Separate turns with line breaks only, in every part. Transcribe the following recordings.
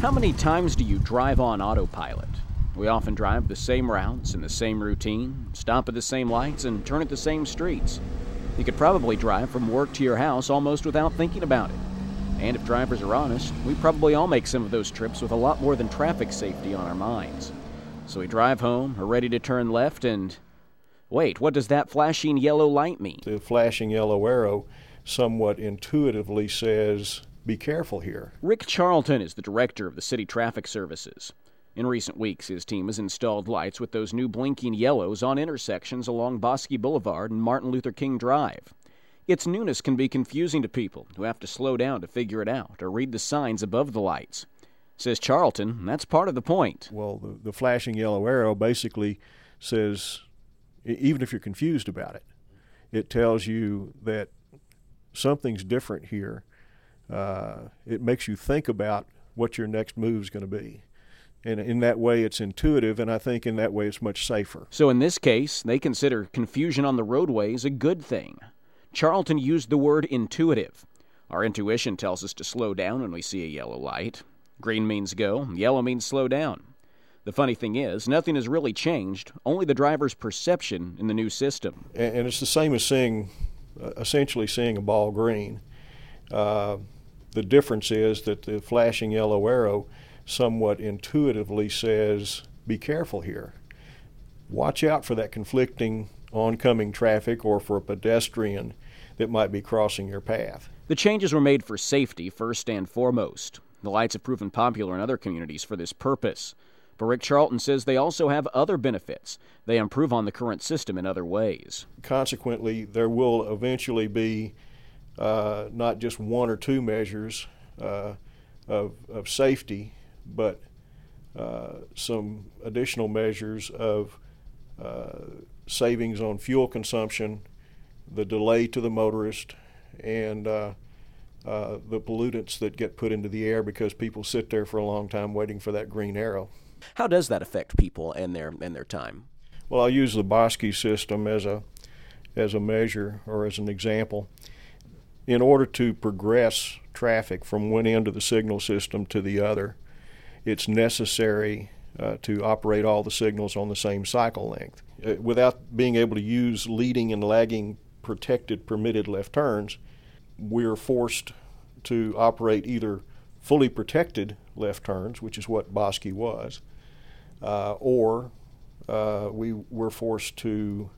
How many times do you drive on autopilot? We often drive the same routes in the same routine, stop at the same lights, and turn at the same streets. You could probably drive from work to your house almost without thinking about it. And if drivers are honest, we probably all make some of those trips with a lot more than traffic safety on our minds. So we drive home, are ready to turn left, and. Wait, what does that flashing yellow light mean?
The flashing yellow arrow somewhat intuitively says, be careful here.
Rick Charlton is the director of the City Traffic Services. In recent weeks, his team has installed lights with those new blinking yellows on intersections along Bosque Boulevard and Martin Luther King Drive. Its newness can be confusing to people who have to slow down to figure it out or read the signs above the lights. Says Charlton, that's part of the point.
Well, the, the flashing yellow arrow basically says, even if you're confused about it, it tells you that something's different here. Uh, it makes you think about what your next move is going to be. And in that way, it's intuitive, and I think in that way, it's much safer.
So, in this case, they consider confusion on the roadways a good thing. Charlton used the word intuitive. Our intuition tells us to slow down when we see a yellow light. Green means go, yellow means slow down. The funny thing is, nothing has really changed, only the driver's perception in the new system.
And, it's the same as seeing, uh, essentially seeing a ball green. Uh, the difference is that the flashing yellow arrow somewhat intuitively says, be careful here. Watch out for that conflicting oncoming traffic or for a pedestrian that might be crossing your path.
The changes were made for safety first and foremost. The lights have proven popular in other communities for this purpose. But Rick Charlton says they also have other benefits. They improve on the current system in other ways.
Consequently, there will eventually be uh, not just one or two measures uh, of, of safety, but uh, some additional measures of uh, savings on fuel consumption, the delay to the motorist, and uh, uh, the pollutants that get put into the air because people sit there for a long time waiting for that green arrow.
How does that affect people and their and their time?
Well, I'll use the Bosque system as a as a measure or as an example. In order to progress traffic from one end of the signal system to the other, it's necessary uh, to operate all the signals on the same cycle length. Uh, without being able to use leading and lagging protected permitted left turns, we're forced to operate either fully protected left turns, which is what Bosque was, uh, or uh, we were forced to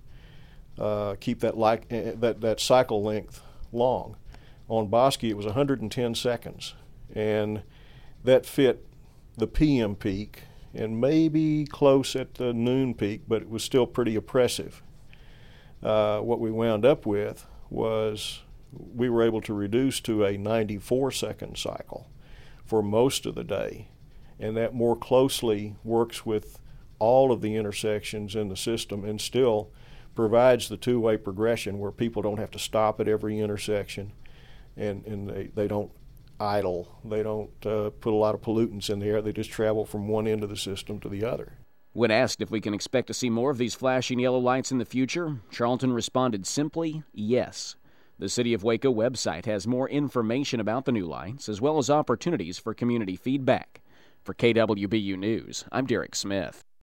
uh, keep that, like, uh, that, that cycle length long. On Bosque, it was 110 seconds, and that fit the PM peak and maybe close at the noon peak, but it was still pretty oppressive. Uh, what we wound up with was we were able to reduce to a 94 second cycle for most of the day, and that more closely works with all of the intersections in the system and still provides the two way progression where people don't have to stop at every intersection and, and they, they don't idle. They don't uh, put a lot of pollutants in the air. They just travel from one end of the system to the other.
When asked if we can expect to see more of these flashing yellow lights in the future, Charlton responded simply, yes. The City of Waco website has more information about the new lights, as well as opportunities for community feedback. For KWBU News, I'm Derek Smith.